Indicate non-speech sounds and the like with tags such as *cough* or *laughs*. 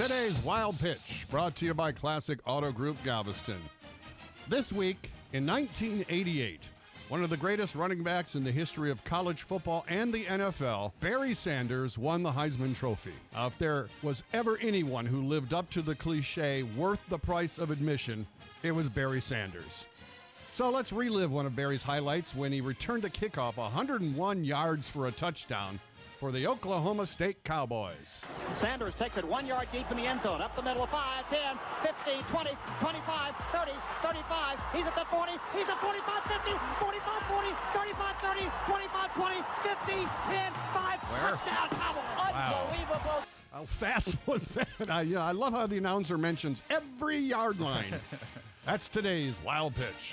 Today's Wild Pitch, brought to you by Classic Auto Group Galveston. This week, in 1988, one of the greatest running backs in the history of college football and the NFL, Barry Sanders won the Heisman Trophy. Uh, if there was ever anyone who lived up to the cliche, worth the price of admission, it was Barry Sanders. So let's relive one of Barry's highlights when he returned a kickoff 101 yards for a touchdown for the Oklahoma State Cowboys. Sanders takes it one yard deep in the end zone. Up the middle, of 5, 10, 15, 20, 25, 30, 35. He's at the 40. He's at 45, 50, 45, 40, 35, 30, 25, 20, 50, 10, 5. Where? Touchdown, Cowboys. Unbelievable. How fast *laughs* was that? I, yeah, I love how the announcer mentions every yard line. *laughs* That's today's wild pitch.